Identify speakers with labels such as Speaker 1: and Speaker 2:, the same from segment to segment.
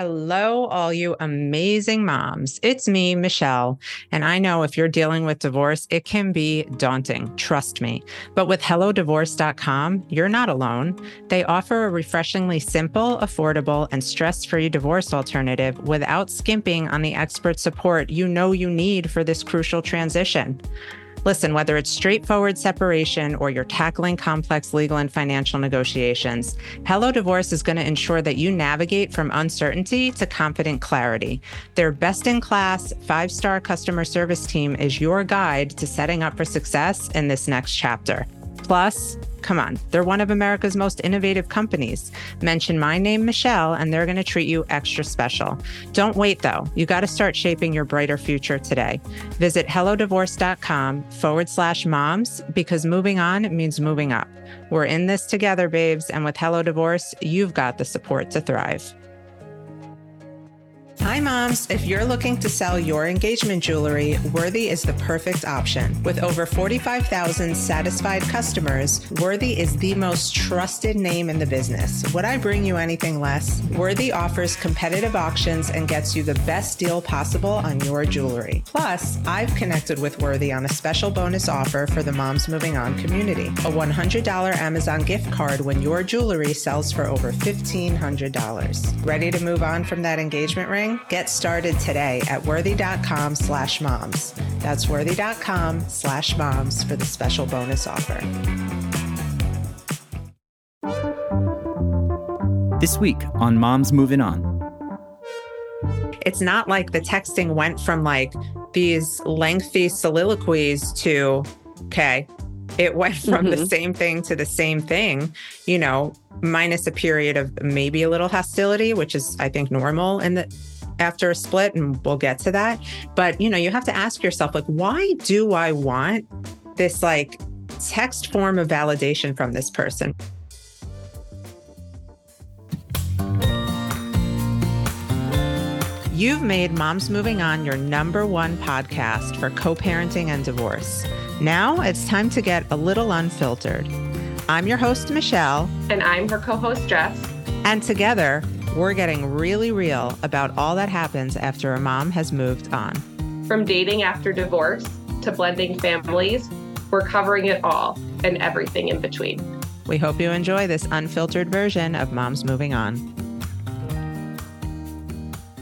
Speaker 1: Hello, all you amazing moms. It's me, Michelle. And I know if you're dealing with divorce, it can be daunting. Trust me. But with HelloDivorce.com, you're not alone. They offer a refreshingly simple, affordable, and stress free divorce alternative without skimping on the expert support you know you need for this crucial transition. Listen, whether it's straightforward separation or you're tackling complex legal and financial negotiations, Hello Divorce is going to ensure that you navigate from uncertainty to confident clarity. Their best in class, five star customer service team is your guide to setting up for success in this next chapter. Plus, come on, they're one of America's most innovative companies. Mention my name, Michelle, and they're going to treat you extra special. Don't wait, though. You got to start shaping your brighter future today. Visit hellodivorce.com forward slash moms because moving on means moving up. We're in this together, babes. And with Hello Divorce, you've got the support to thrive. Hi, moms. If you're looking to sell your engagement jewelry, Worthy is the perfect option. With over 45,000 satisfied customers, Worthy is the most trusted name in the business. Would I bring you anything less? Worthy offers competitive auctions and gets you the best deal possible on your jewelry. Plus, I've connected with Worthy on a special bonus offer for the Moms Moving On community a $100 Amazon gift card when your jewelry sells for over $1,500. Ready to move on from that engagement ring? Get started today at worthy.com slash moms. That's worthy.com slash moms for the special bonus offer.
Speaker 2: This week on Moms Moving On.
Speaker 1: It's not like the texting went from like these lengthy soliloquies to, okay, it went from mm-hmm. the same thing to the same thing, you know, minus a period of maybe a little hostility, which is, I think, normal in the after a split, and we'll get to that. But, you know, you have to ask yourself, like, why do I want this like text form of validation from this person? You've made Moms Moving On your number one podcast for co parenting and divorce. Now it's time to get a little unfiltered. I'm your host, Michelle.
Speaker 3: And I'm her co host, Jess.
Speaker 1: And together, we're getting really real about all that happens after a mom has moved on.
Speaker 3: From dating after divorce to blending families, we're covering it all and everything in between.
Speaker 1: We hope you enjoy this unfiltered version of Moms Moving On.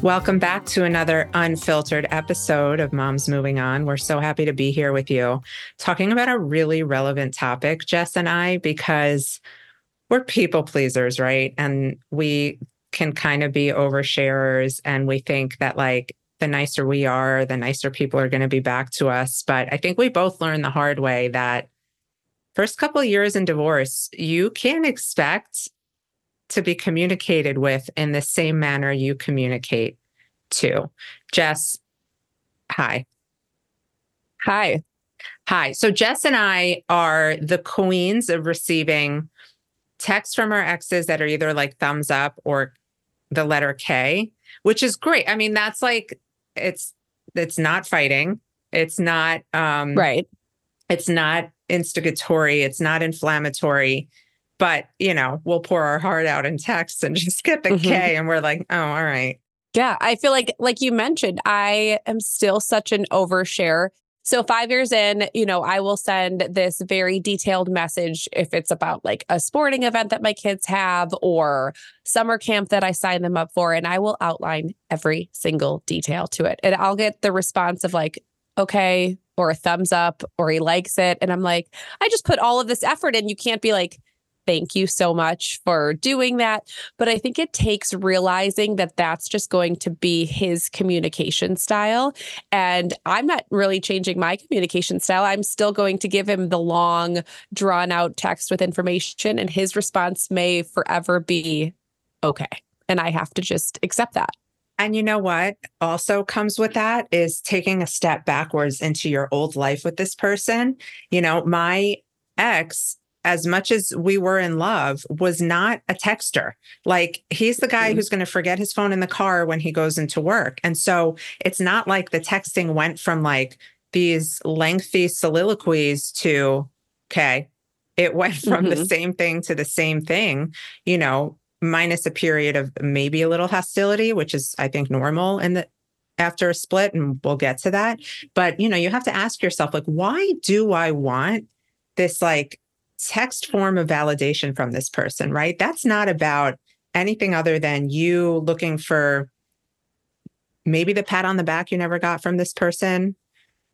Speaker 1: Welcome back to another unfiltered episode of Moms Moving On. We're so happy to be here with you, talking about a really relevant topic, Jess and I, because we're people pleasers, right? And we can kind of be oversharers and we think that like the nicer we are, the nicer people are going to be back to us. But I think we both learned the hard way that first couple years in divorce, you can't expect to be communicated with in the same manner you communicate to. Jess, hi.
Speaker 3: Hi.
Speaker 1: Hi. So Jess and I are the queens of receiving texts from our exes that are either like thumbs up or the letter K, which is great. I mean, that's like it's it's not fighting. It's not um
Speaker 3: right.
Speaker 1: It's not instigatory, it's not inflammatory, but you know, we'll pour our heart out in text and just get the mm-hmm. K and we're like, oh, all right.
Speaker 4: Yeah, I feel like like you mentioned, I am still such an overshare so, five years in, you know, I will send this very detailed message if it's about like a sporting event that my kids have or summer camp that I sign them up for. And I will outline every single detail to it. And I'll get the response of like, okay, or a thumbs up, or he likes it. And I'm like, I just put all of this effort in. You can't be like, thank you so much for doing that. But I think it takes realizing that that's just going to be his communication style. And I'm not really changing my communication style. I'm still going to give him the long, drawn out text with information, and his response may forever be okay. And I have to just accept that.
Speaker 1: And you know what also comes with that is taking a step backwards into your old life with this person. You know, my ex as much as we were in love, was not a texter. Like he's the guy mm-hmm. who's going to forget his phone in the car when he goes into work. And so it's not like the texting went from like these lengthy soliloquies to, okay, it went from mm-hmm. the same thing to the same thing, you know, minus a period of maybe a little hostility, which is, I think, normal in the after a split, and we'll get to that. But you know, you have to ask yourself, like, why do I want this like text form of validation from this person, right? That's not about anything other than you looking for maybe the pat on the back you never got from this person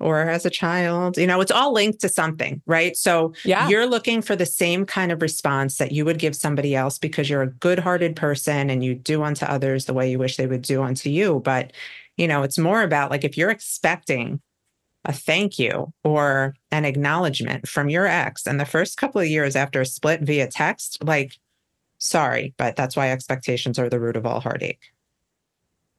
Speaker 1: or as a child. You know, it's all linked to something, right? So yeah. you're looking for the same kind of response that you would give somebody else because you're a good-hearted person and you do unto others the way you wish they would do unto you. But, you know, it's more about like if you're expecting a thank you or an acknowledgement from your ex and the first couple of years after a split via text, like, sorry, but that's why expectations are the root of all heartache.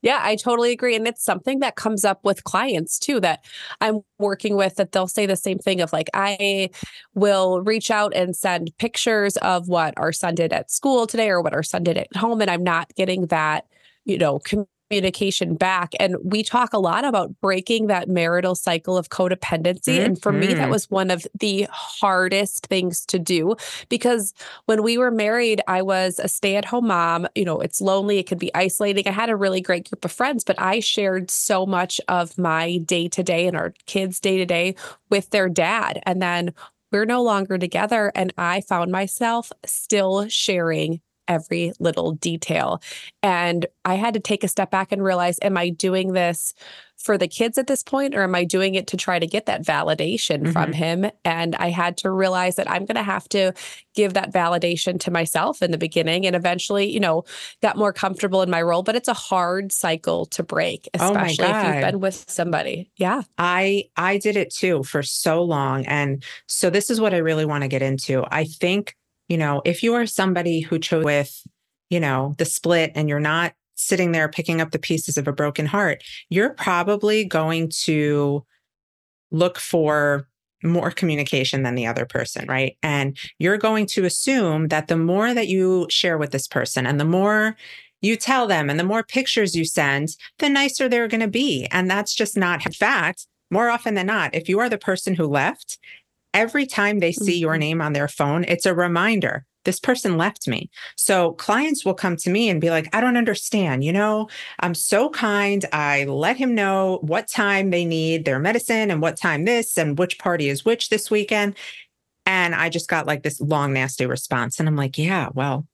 Speaker 4: Yeah, I totally agree. And it's something that comes up with clients too that I'm working with that they'll say the same thing of like, I will reach out and send pictures of what our son did at school today or what our son did at home. And I'm not getting that, you know, communication back. And we talk a lot about breaking that marital cycle of codependency. Mm-hmm. And for me, that mm-hmm. was one of the hardest things to do because when we were married, I was a stay at home mom. You know, it's lonely, it could be isolating. I had a really great group of friends, but I shared so much of my day to day and our kids' day to day with their dad. And then we're no longer together. And I found myself still sharing every little detail. And I had to take a step back and realize, am I doing this for the kids at this point, or am I doing it to try to get that validation mm-hmm. from him? And I had to realize that I'm going to have to give that validation to myself in the beginning and eventually, you know, got more comfortable in my role. But it's a hard cycle to break,
Speaker 1: oh
Speaker 4: especially oh if you've been with somebody. Yeah.
Speaker 1: I I did it too for so long. And so this is what I really want to get into. I think you know, if you are somebody who chose with, you know, the split and you're not sitting there picking up the pieces of a broken heart, you're probably going to look for more communication than the other person, right? And you're going to assume that the more that you share with this person and the more you tell them and the more pictures you send, the nicer they're going to be. And that's just not in fact. More often than not, if you are the person who left every time they see your mm-hmm. name on their phone, it's a reminder this person left me. So clients will come to me and be like, I don't understand. You know, I'm so kind. I let him know what time they need their medicine and what time this and which party is which this weekend. And I just got like this long, nasty response. And I'm like, yeah, well,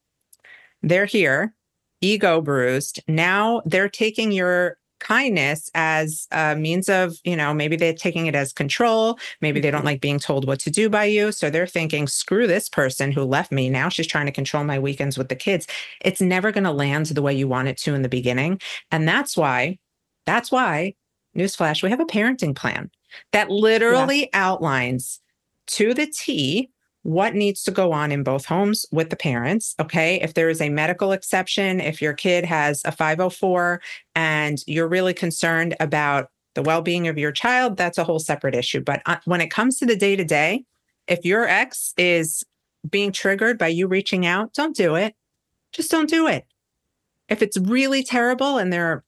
Speaker 1: they're here, ego bruised. Now they're taking your kindness as a means of, you know, maybe they're taking it as control. Maybe they don't mm-hmm. like being told what to do by you. So they're thinking, screw this person who left me. Now she's trying to control my weekends with the kids. It's never going to land the way you want it to in the beginning. And that's why, that's why, newsflash, we have a parenting plan that literally yeah. outlines to the T what needs to go on in both homes with the parents. Okay. If there is a medical exception, if your kid has a 504 and you're really concerned about the well being of your child, that's a whole separate issue. But uh, when it comes to the day to day, if your ex is being triggered by you reaching out, don't do it. Just don't do it. If it's really terrible and they're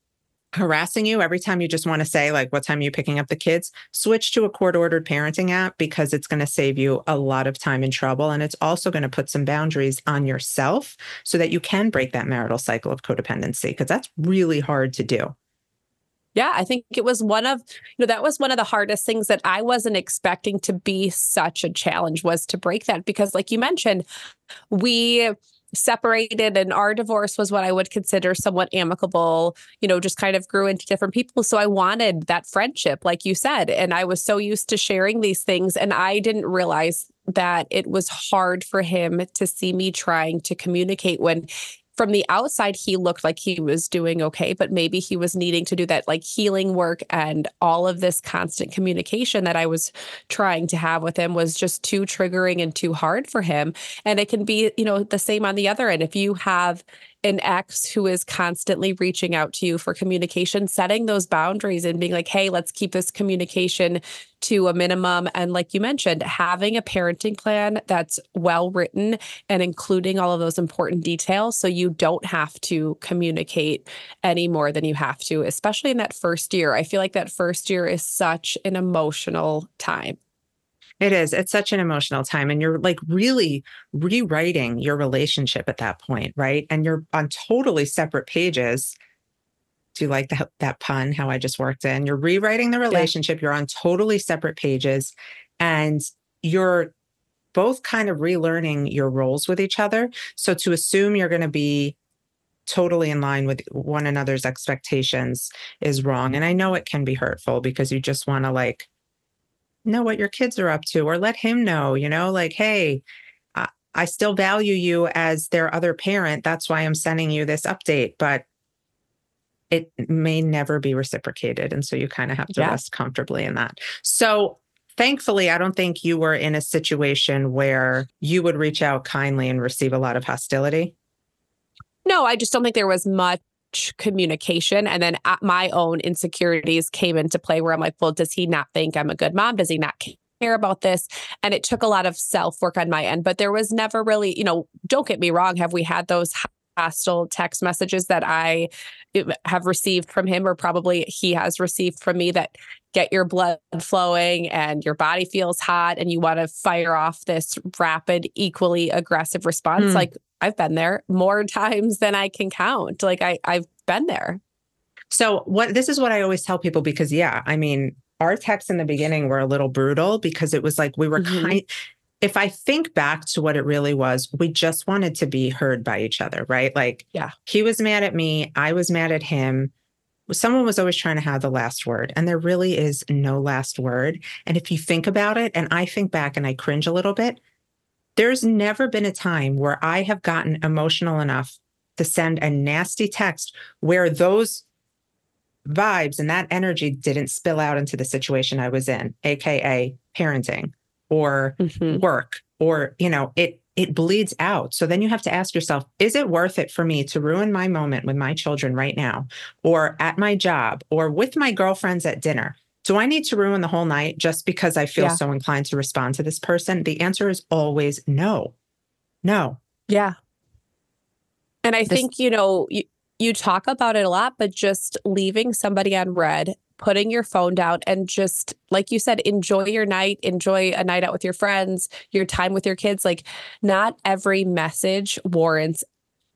Speaker 1: harassing you every time you just want to say like what time are you picking up the kids? Switch to a court ordered parenting app because it's going to save you a lot of time and trouble and it's also going to put some boundaries on yourself so that you can break that marital cycle of codependency because that's really hard to do.
Speaker 4: Yeah, I think it was one of, you know, that was one of the hardest things that I wasn't expecting to be such a challenge was to break that because like you mentioned, we separated and our divorce was what I would consider somewhat amicable, you know, just kind of grew into different people. So I wanted that friendship, like you said. And I was so used to sharing these things. And I didn't realize that it was hard for him to see me trying to communicate when from the outside he looked like he was doing okay but maybe he was needing to do that like healing work and all of this constant communication that i was trying to have with him was just too triggering and too hard for him. And it can be you know the same on the other end. If you have an ex who is constantly reaching out to you for communication, setting those boundaries and being like, hey, let's keep this communication to a minimum. And like you mentioned, having a parenting plan that's well written and including all of those important details so you don't have to communicate any more than you have to, especially in that first year. I feel like that first year is such an emotional time.
Speaker 1: It is. It's such an emotional time. And you're like really rewriting your relationship at that point, right? And you're on totally separate pages. Do you like that, that pun, how I just worked in? You're rewriting the relationship. Yeah. You're on totally separate pages. And you're both kind of relearning your roles with each other. So to assume you're going to be totally in line with one another's expectations is wrong. And I know it can be hurtful because you just want to like know what your kids are up to or let him know, you know, like, hey, I, I still value you as their other parent. That's why I'm sending you this update. But it may never be reciprocated. And so you kind of have to yeah. rest comfortably in that. So thankfully, I don't think you were in a situation where you would reach out kindly and receive a lot of hostility.
Speaker 4: No, I just don't think there was much communication. And then my own insecurities came into play where I'm like, well, does he not think I'm a good mom? Does he not care about this? And it took a lot of self work on my end, but there was never really, you know, don't get me wrong. Have we had those hostile text messages that I eh, have received from him, or probably he has received from me that get your blood flowing and your body feels hot and you want to fire off this rapid, equally aggressive response. Mm. Like I've been there more times than I can count. Like I, I've been there.
Speaker 1: So what this is what I always tell people because yeah, I mean, our texts in the beginning were a little brutal because it was like we were mm-hmm. kind if I think back to what it really was, we just wanted to be heard by each other, right? Like,
Speaker 4: yeah,
Speaker 1: he was mad at me, I was mad at him. Someone was always trying to have the last word, and there really is no last word. And if you think about it, and I think back and I cringe a little bit, there's never been a time where I have gotten emotional enough to send a nasty text where those vibes and that energy didn't spill out into the situation I was in, AKA parenting or mm-hmm. work or you know it it bleeds out. So then you have to ask yourself is it worth it for me to ruin my moment with my children right now or at my job or with my girlfriends at dinner? Do i need to ruin the whole night just because i feel yeah. so inclined to respond to this person? The answer is always no. No.
Speaker 4: Yeah. And i this- think you know you, you talk about it a lot but just leaving somebody on read putting your phone down and just like you said enjoy your night enjoy a night out with your friends your time with your kids like not every message warrants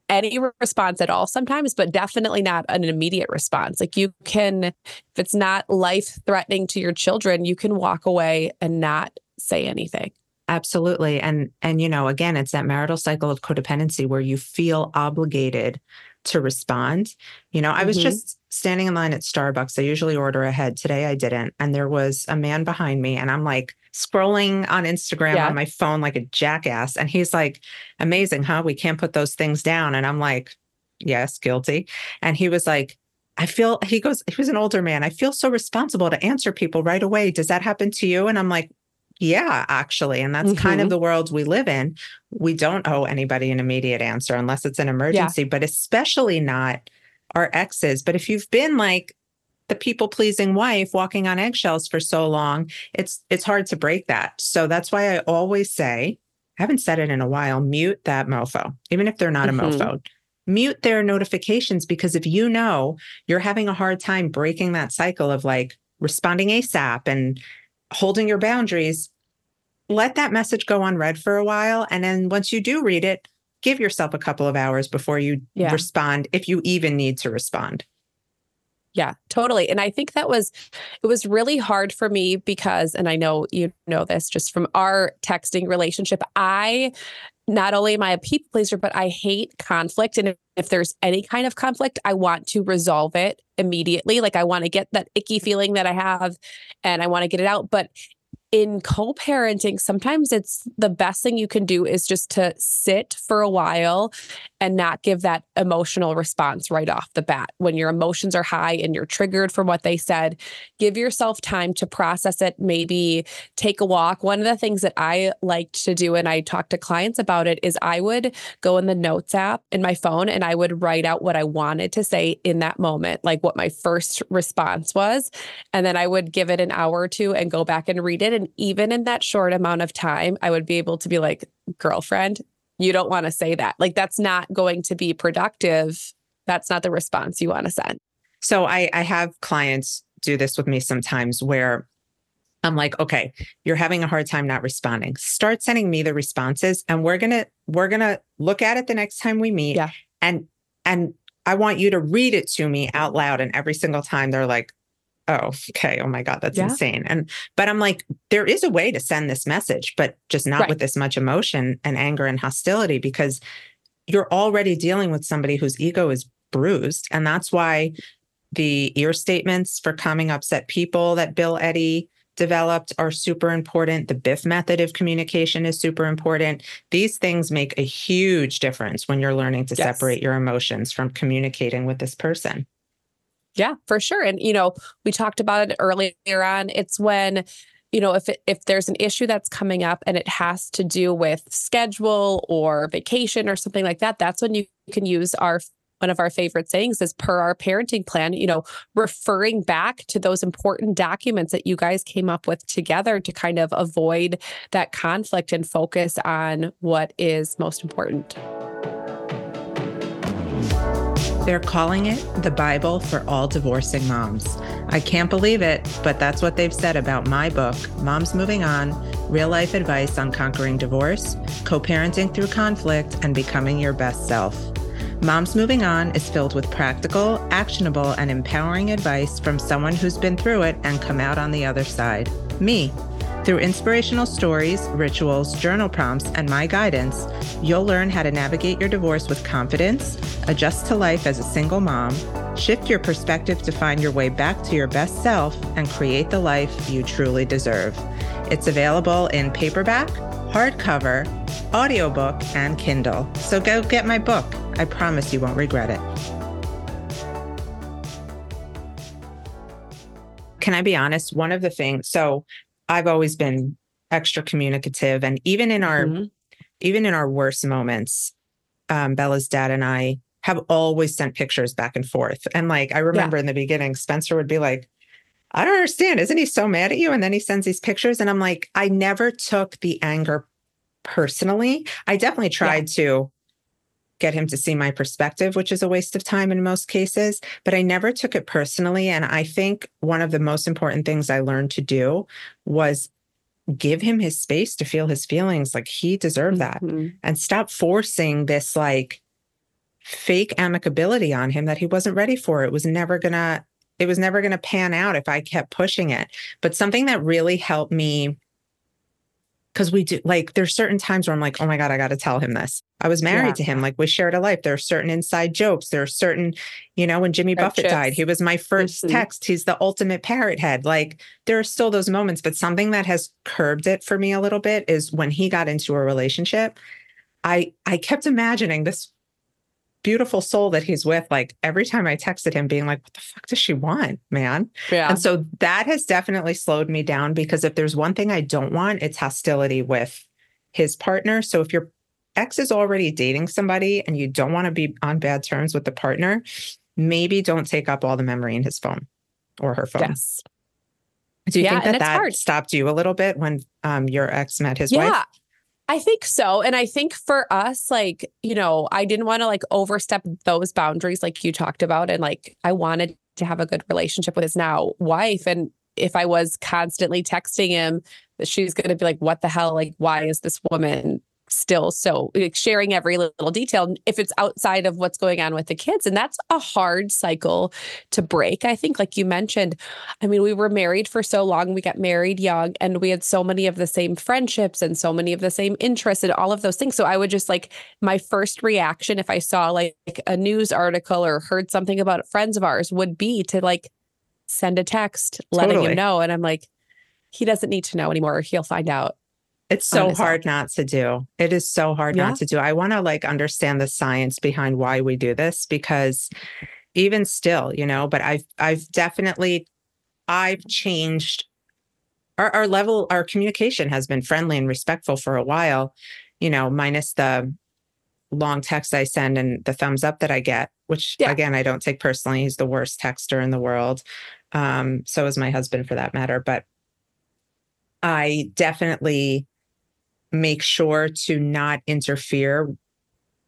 Speaker 4: any response at all sometimes but definitely not an immediate response like you can if it's not life threatening to your children you can walk away and not say anything
Speaker 1: absolutely and and you know again it's that marital cycle of codependency where you feel obligated to respond. You know, I was mm-hmm. just standing in line at Starbucks. I usually order ahead. Today I didn't. And there was a man behind me, and I'm like scrolling on Instagram yeah. on my phone like a jackass. And he's like, amazing, huh? We can't put those things down. And I'm like, yes, guilty. And he was like, I feel, he goes, he was an older man. I feel so responsible to answer people right away. Does that happen to you? And I'm like, yeah, actually. And that's mm-hmm. kind of mm-hmm. the world we live in. We don't owe anybody an immediate answer unless it's an emergency, yeah. but especially not our exes. But if you've been like the people pleasing wife walking on eggshells for so long, it's it's hard to break that. So that's why I always say, I haven't said it in a while, mute that mofo, even if they're not mm-hmm. a mofo. Mute their notifications because if you know you're having a hard time breaking that cycle of like responding ASAP and holding your boundaries, let that message go on unread for a while. And then once you do read it, give yourself a couple of hours before you yeah. respond, if you even need to respond.
Speaker 4: Yeah, totally. And I think that was it was really hard for me because and I know you know this just from our texting relationship. I not only am I a people pleaser, but I hate conflict. And if, if there's any kind of conflict, I want to resolve it immediately. Like I want to get that icky feeling that I have and I want to get it out. But in co parenting, sometimes it's the best thing you can do is just to sit for a while and not give that emotional response right off the bat. When your emotions are high and you're triggered from what they said, give yourself time to process it, maybe take a walk. One of the things that I like to do, and I talk to clients about it, is I would go in the notes app in my phone and I would write out what I wanted to say in that moment, like what my first response was. And then I would give it an hour or two and go back and read it and even in that short amount of time, I would be able to be like, girlfriend, you don't want to say that. Like, that's not going to be productive. That's not the response you want to send.
Speaker 1: So I, I have clients do this with me sometimes where I'm like, okay, you're having a hard time not responding. Start sending me the responses and we're going to we're going to look at it the next time we meet.
Speaker 4: Yeah.
Speaker 1: And and I want you to read it to me out loud and every single time they're like, "Oh, okay. Oh my god, that's
Speaker 4: Yeah.
Speaker 1: insane." And but I'm like, there is a way to send this message, but just not
Speaker 4: Right.
Speaker 1: with this much emotion and anger and hostility because you're already dealing with somebody whose ego is bruised and that's why the ear statements for calming upset people that Bill Eddy developed are super important. The Biff method of communication is super important. These things make a huge difference when you're learning to
Speaker 4: Yes.
Speaker 1: separate your emotions from communicating with this person.
Speaker 4: Yeah, for sure. And you know, we talked about it earlier on. It's when you know if it, if there's an issue that's coming up and it has to do with schedule or vacation or something like that, that's when you can use our one of our favorite sayings is per our parenting plan, you know, referring back to those important documents that you guys came up with together to kind of avoid that conflict and focus on what is most important.
Speaker 1: They're calling it the Bible for all divorcing moms. I can't believe it, but that's what they've said about my book, Moms Moving On Real Life Advice on Conquering Divorce, Co parenting through conflict, and becoming your best self. Moms Moving On is filled with practical, actionable, and empowering advice from someone who's been through it and come out on the other side me. Through inspirational stories, rituals, journal prompts, and my guidance, you'll learn how to navigate your divorce with confidence, adjust to life as a single mom, shift your perspective to find your way back to your best self, and create the life you truly deserve. It's available in paperback, hardcover, audiobook, and Kindle. So go get my book. I promise you won't regret it. Can I be honest? One of the things, so I've always been extra communicative and even in our
Speaker 4: Mhm.
Speaker 1: even in our worst moments, um, Bella's dad and I have always sent pictures back and forth. And like I remember in the beginning, Spencer would be like, I don't understand. Isn't he so mad at you? And then he sends these pictures. And I'm like, I never took the anger personally. I definitely tried to get him to see my perspective, which is a waste of time in most cases, but I never took it personally. And I think one of the most important things I learned to do was give him his space to feel his feelings. Like he deserved that
Speaker 4: Mhm.
Speaker 1: and stop forcing this like fake amicability on him that he wasn't ready for. It was never gonna, it was never gonna pan out if I kept pushing it. But something that really helped me, because we do like there's certain times where I'm like, oh my God, I gotta tell him this. I was married
Speaker 4: Yeah.
Speaker 1: to him, like we shared a life. There are certain inside jokes. There are certain, you know, when Jimmy Buffett died, he was my 1st
Speaker 4: Mhm.
Speaker 1: text. He's the ultimate parrot head. Like there are still those moments, but something that has curbed it for me a little bit is when he got into a relationship. I I kept imagining this beautiful soul that he's with. Like every time I texted him, being like, "What the fuck does she want, man?"
Speaker 4: Yeah.
Speaker 1: And so that has definitely slowed me down because if there's one thing I don't want, it's hostility with his partner. So if your ex is already dating somebody and you don't want to be on bad terms with the partner, maybe don't take up all the memory in his phone or her phone.
Speaker 4: yes.
Speaker 1: Do you
Speaker 4: Yeah,
Speaker 1: think that that
Speaker 4: hard.
Speaker 1: stopped you a little bit when um, your ex met his
Speaker 4: yeah.
Speaker 1: wife?
Speaker 4: I think so. And I think for us, like, you know, I didn't want to like overstep those boundaries like you talked about. And like, I wanted to have a good relationship with his now wife. And if I was constantly texting him, she's going to be like, what the hell? Like, why is this woman still so like, sharing every little detail if it's outside of what's going on with the kids? And that's a hard cycle to break. I think, like you mentioned, I mean, we were married for so long. We got married young and we had so many of the same friendships and so many of the same interests and all of those things. So I would just like my first reaction if I saw like a news article or heard something about friends of ours would be to like send a text letting
Speaker 1: Totally.
Speaker 4: him know. And I'm like, he doesn't need to know anymore. He'll find out.
Speaker 1: It's so hard not to do. It is so hard
Speaker 4: Yeah.
Speaker 1: not to do. I want to like understand the science behind why we do this because even still, you know, but I've I've definitely I've changed our, our level, our communication has been friendly and respectful for a while, you know, minus the long text I send and the thumbs up that I get, which
Speaker 4: Yeah.
Speaker 1: again I don't take personally. He's the worst texter in the world. Um, so is my husband for that matter. But I definitely make sure to not interfere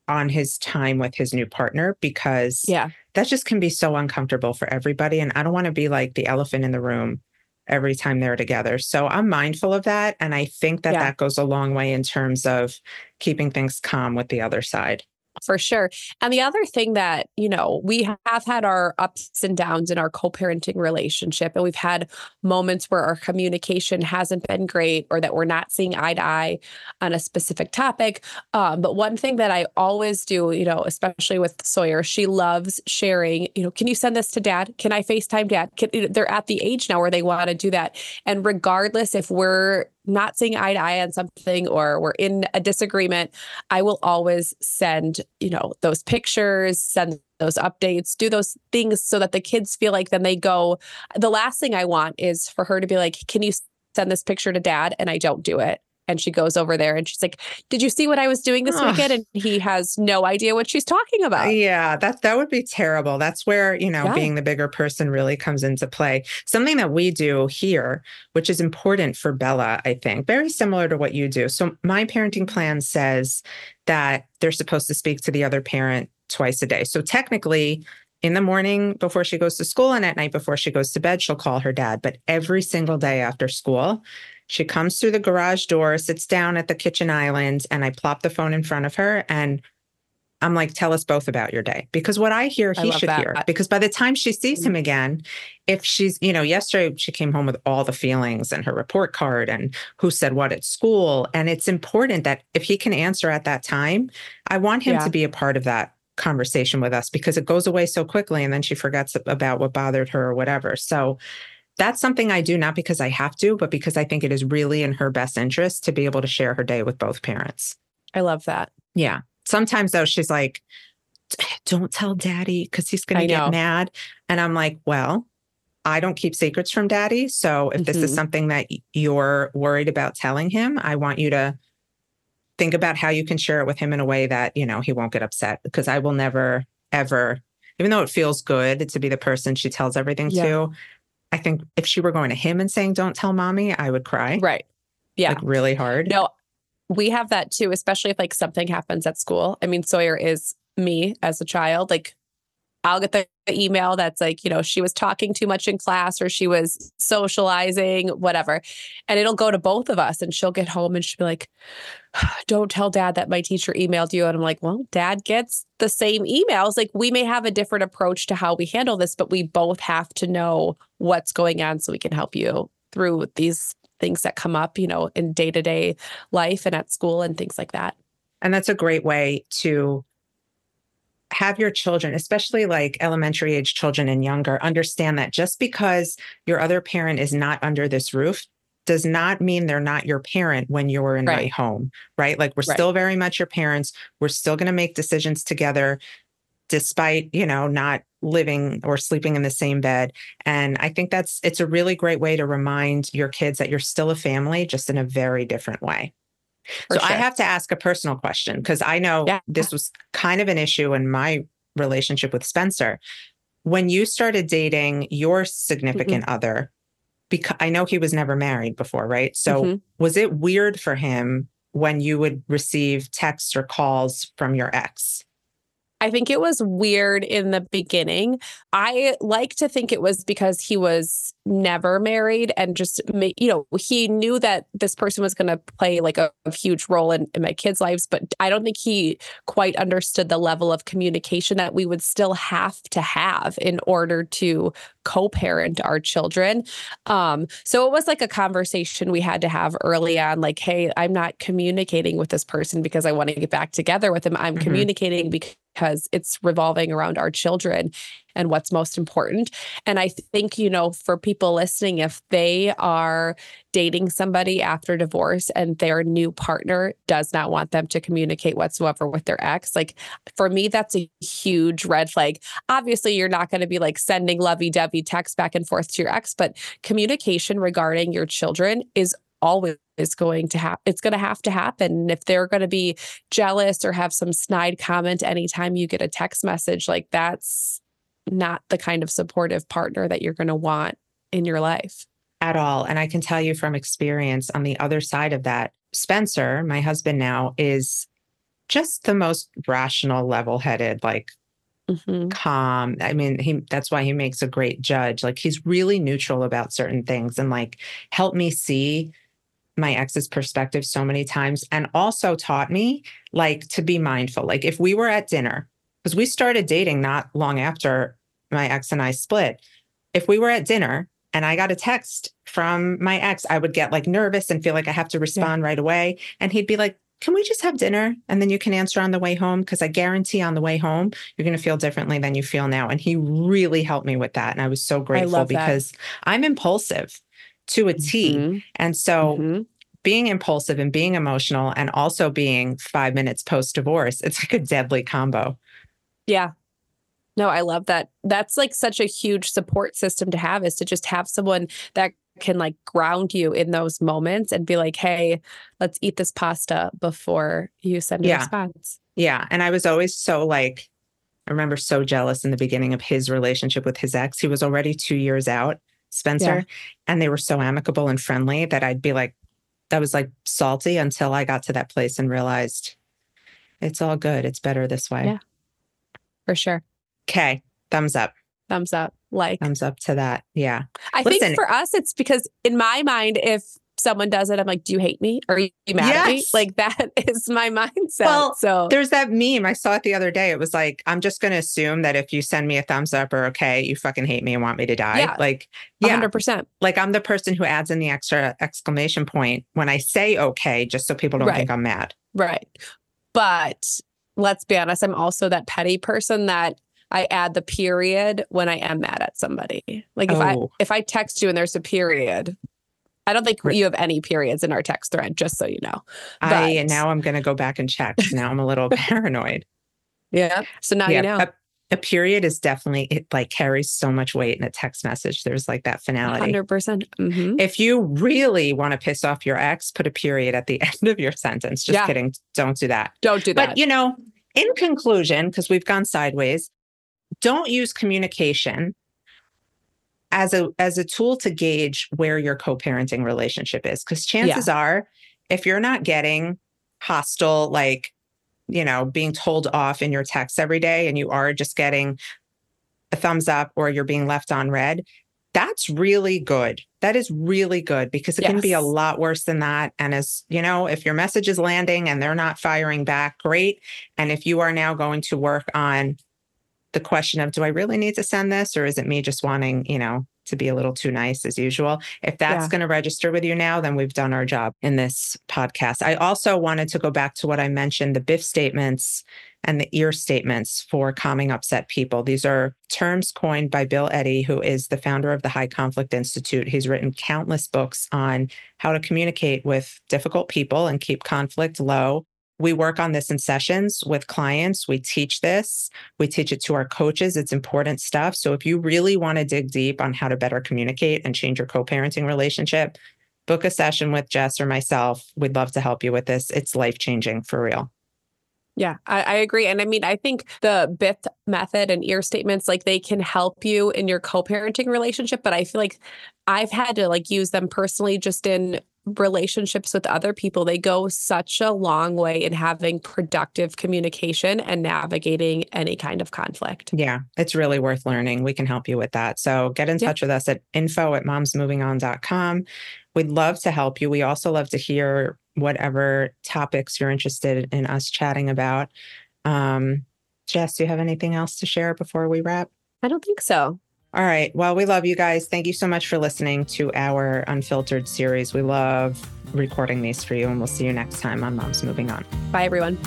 Speaker 1: on his time with his new partner because
Speaker 4: Yeah.
Speaker 1: that just can be so uncomfortable for everybody. And I don't want to be like the elephant in the room every time they're together. So I'm mindful of that. And I think that
Speaker 4: Yeah.
Speaker 1: that goes a long way in terms of keeping things calm with the other side.
Speaker 4: For sure. And the other thing that, you know, we have had our ups and downs in our co parenting relationship, and we've had moments where our communication hasn't been great or that we're not seeing eye to eye on a specific topic. Um, but one thing that I always do, you know, especially with Sawyer, she loves sharing, you know, can you send this to dad? Can I FaceTime dad? Can, they're at the age now where they want to do that. And regardless if we're not seeing eye to eye on something or we're in a disagreement, I will always send, you know, those pictures, send those updates, do those things so that the kids feel like then they go. The last thing I want is for her to be like, Can you send this picture to dad? And I don't do it. And she goes over there and she's like, Did you see what I was doing this
Speaker 1: Ugh.
Speaker 4: weekend? And he has no idea what she's talking uh, about.
Speaker 1: Yeah, that that would be terrible. That's where, you know,
Speaker 4: Yeah.
Speaker 1: being the bigger person really comes into play. Something that we do here, which is important for Bella, I think, very similar to what you do. So my parenting plan says that they're supposed to speak to the other parent twice a day. So technically, in the morning before she goes to school and at night before she goes to bed, she'll call her dad. But every single day after school, she comes through the garage door, sits down at the kitchen island, and I plop the phone in front of her and I'm like, tell us both about your day. Because what I hear, he
Speaker 4: love
Speaker 1: should
Speaker 4: that.
Speaker 1: hear. Because by the time she sees
Speaker 4: Mm-hmm.
Speaker 1: him again, if she's, you know, yesterday she came home with all the feelings and her report card and who said what at school. And it's important that if he can answer at that time, I want him
Speaker 4: Yeah.
Speaker 1: to be a part of that conversation with us because it goes away so quickly and then she forgets about what bothered her or whatever. So that's something I do not because I have to, but because I think it is really in her best interest to be able to share her day with both parents.
Speaker 4: I love that.
Speaker 1: Yeah. Sometimes though, she's like, don't tell daddy because he's going to get mad. And I'm like, well, I don't keep secrets from daddy. So if this is
Speaker 4: Mhm.
Speaker 1: something that you're worried about telling him, I want you to think about how you can share it with him in a way that, you know, he won't get upset because I will never, ever, even though it feels good to be the person she tells everything
Speaker 4: Yeah.
Speaker 1: to. I think if she were going to him and saying, don't tell mommy, I would cry
Speaker 4: Right. Yeah.
Speaker 1: like really hard.
Speaker 4: No, we have that too, especially if like something happens at school. I mean, Sawyer is me as a child. Like, I'll get the the email that's like, you know, she was talking too much in class or she was socializing, whatever. And it'll go to both of us. And she'll get home and she'll be like, don't tell dad that my teacher emailed you. And I'm like, well, dad gets the same emails. Like, we may have a different approach to how we handle this, but we both have to know what's going on so we can help you through these things that come up, you know, in day to day life and at school and things like that.
Speaker 1: And that's a great way to have your children, especially like elementary age children and younger, understand that just because your other parent is not under this roof does not mean they're not your parent when you're in my home, right? Like we're
Speaker 4: Right.
Speaker 1: still very much your parents. We're still going to make decisions together despite, you know, not living or sleeping in the same bed. And I think that's it's a really great way to remind your kids that you're still a family just in a very different way.
Speaker 4: For
Speaker 1: so I have to ask a personal question because I know
Speaker 4: Yeah.
Speaker 1: this was kind of an issue in my relationship with Spencer. When you started dating your significant
Speaker 4: Mm-hmm.
Speaker 1: other, because I know he was never married before, right? So
Speaker 4: Mhm.
Speaker 1: was it weird for him when you would receive texts or calls from your ex?
Speaker 4: I think it was weird in the beginning. I like to think it was because he was never married and just, you know, he knew that this person was going to play like a, a huge role in, in my kids' lives, but I don't think he quite understood the level of communication that we would still have to have in order to co-parent our children. Um, so it was like a conversation we had to have early on, like, hey, I'm not communicating with this person because I want to get back together with him. I'm
Speaker 1: Mhm.
Speaker 4: communicating because it's revolving around our children and what's most important. And I think, you know, for people listening, if they are dating somebody after divorce and their new partner does not want them to communicate whatsoever with their ex, like for me, that's a huge red flag. Obviously, you're not going to be like sending lovey dovey texts back and forth to your ex, but communication regarding your children is always going to happen. It's going to have to happen. If they're going to be jealous or have some snide comment anytime you get a text message, like that's not the kind of supportive partner that you're going to want in your life.
Speaker 1: at all. And I can tell you from experience on the other side of that, Spencer, my husband now, is just the most rational, level headed, like
Speaker 4: Mhm.
Speaker 1: calm. I mean, he that's why he makes a great judge. Like he's really neutral about certain things and like help me see my ex's perspective so many times and also taught me like to be mindful. Like if we were at dinner, because we started dating not long after my ex and I split. If we were at dinner and I got a text from my ex, I would get like nervous and feel like I have to respond right away. And he'd be like, can we just have dinner and then you can answer on the way home? Because I guarantee on the way home, you're going to feel differently than you feel now. And he really helped me with that. And I was so grateful because I'm impulsive to a T.
Speaker 4: Mhm.
Speaker 1: And so
Speaker 4: Mhm.
Speaker 1: being impulsive and being emotional and also being five minutes post divorce, it's like a deadly combo.
Speaker 4: Yeah. No, I love that. That's like such a huge support system to have is to just have someone that can like ground you in those moments and be like, hey, let's eat this pasta before you send a
Speaker 1: Yeah.
Speaker 4: response.
Speaker 1: Yeah. And I was always so like, I remember so jealous in the beginning of his relationship with his ex. He was already two years out, Spencer, and they were so amicable and friendly that I'd be like, that was like salty until I got to that place and realized it's all good. It's better this way.
Speaker 4: Yeah. For sure.
Speaker 1: Okay. Thumbs up.
Speaker 4: Thumbs up. Like,
Speaker 1: Thumbs up to that. Yeah.
Speaker 4: I
Speaker 1: listen-
Speaker 4: think for us, it's because in my mind, if someone does it, I'm like, do you hate me? Are you mad at me? Like, that is my mindset.
Speaker 1: Well,
Speaker 4: so,
Speaker 1: There's that meme. I saw it the other day. It was like, I'm just going to assume that if you send me a thumbs up or okay, you fucking hate me and want me to die.
Speaker 4: Yeah.
Speaker 1: Like, yeah,
Speaker 4: 100%.
Speaker 1: like I'm the person who adds in the extra exclamation point when I say okay, just so people don't
Speaker 4: Right.
Speaker 1: think I'm mad.
Speaker 4: Right. But let's be honest, I'm also that petty person that I add the period when I am mad at somebody. Like if I
Speaker 1: Oh.
Speaker 4: if I text you and there's a period, I don't think you have any periods in our text thread, just so you know.
Speaker 1: I
Speaker 4: But-
Speaker 1: now I'm going to go back and check. Now I'm a little paranoid.
Speaker 4: Yeah. So now you know.
Speaker 1: A, a period is definitely it like carries so much weight in a text message. There's like that finality.
Speaker 4: Hundred percent. Mm-hmm.
Speaker 1: If you really want to piss off your ex, put a period at the end of your sentence. Just
Speaker 4: Yeah.
Speaker 1: kidding. Don't do that.
Speaker 4: Don't do that.
Speaker 1: But you know, in conclusion, because we've gone sideways, don't use communication as a as a tool to gauge where your co-parenting relationship is. Because chances are, if you're not getting hostile, like you know, being told off in your texts every day, and you are just getting a thumbs up or you're being left on read, that's really good. That is really good because it can be a lot worse than that. And as you know, if your message is landing and they're not firing back, great. And if you are now going to work on the question of, do I really need to send this or is it me just wanting, you know, to be a little too nice as usual? If that's
Speaker 4: Yeah.
Speaker 1: going to register with you now, then we've done our job in this podcast. I also wanted to go back to what I mentioned the BIFF statements and the ear statements for calming upset people. These are terms coined by Bill Eddy, who is the founder of the High Conflict Institute. He's written countless books on how to communicate with difficult people and keep conflict low. We work on this in sessions with clients. We teach this. We teach it to our coaches. It's important stuff. So if you really want to dig deep on how to better communicate and change your co-parenting relationship, book a session with Jess or myself. We'd love to help you with this. It's life-changing for real.
Speaker 4: Yeah, I, I agree. And I mean, I think the BIFF method and ear statements, like they can help you in your co-parenting relationship. But I feel like I've had to like use them personally just in relationships with other people. They go such a long way in having productive communication and navigating any kind of conflict.
Speaker 1: Yeah, it's really worth learning. We can help you with that. So get in
Speaker 4: Yeah.
Speaker 1: touch with us at info at momsmovingon.com. We'd love to help you. We also love to hear whatever topics you're interested in us chatting about. Um, Jess, do you have anything else to share before we wrap?
Speaker 4: I don't think so.
Speaker 1: All right. Well, we love you guys. Thank you so much for listening to our unfiltered series. We love recording these for you, and we'll see you next time on Moms Moving On.
Speaker 4: Bye, everyone.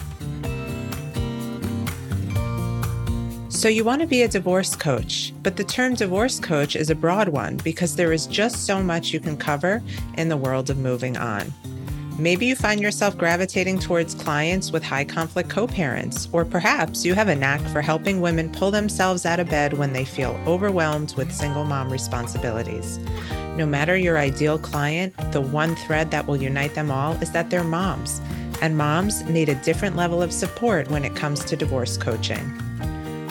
Speaker 1: So, you want to be a divorce coach, but the term divorce coach is a broad one because there is just so much you can cover in the world of moving on. Maybe you find yourself gravitating towards clients with high conflict co parents, or perhaps you have a knack for helping women pull themselves out of bed when they feel overwhelmed with single mom responsibilities. No matter your ideal client, the one thread that will unite them all is that they're moms, and moms need a different level of support when it comes to divorce coaching.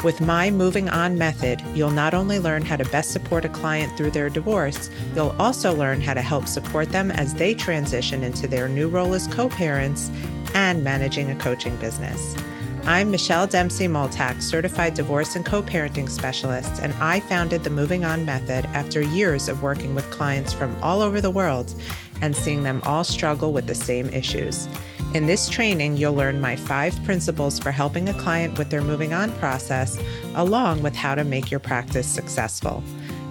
Speaker 1: With my Moving On method, you'll not only learn how to best support a client through their divorce, you'll also learn how to help support them as they transition into their new role as co parents and managing a coaching business. I'm Michelle Dempsey Multack, certified divorce and co parenting specialist, and I founded the Moving On Method after years of working with clients from all over the world and seeing them all struggle with the same issues. In this training, you'll learn my five principles for helping a client with their moving on process, along with how to make your practice successful.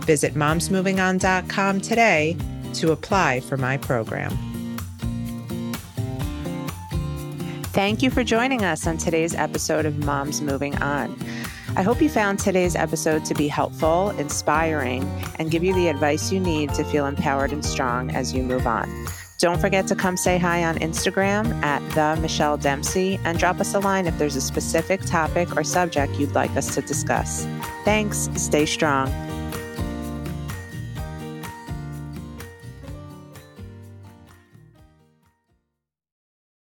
Speaker 1: Visit momsmovingon.com today to apply for my program. Thank you for joining us on today's episode of Moms Moving On. I hope you found today's episode to be helpful, inspiring, and give you the advice you need to feel empowered and strong as you move on. Don't forget to come say hi on Instagram at the Michelle Dempsey and drop us a line if there's a specific topic or subject you'd like us to discuss. Thanks. Stay strong.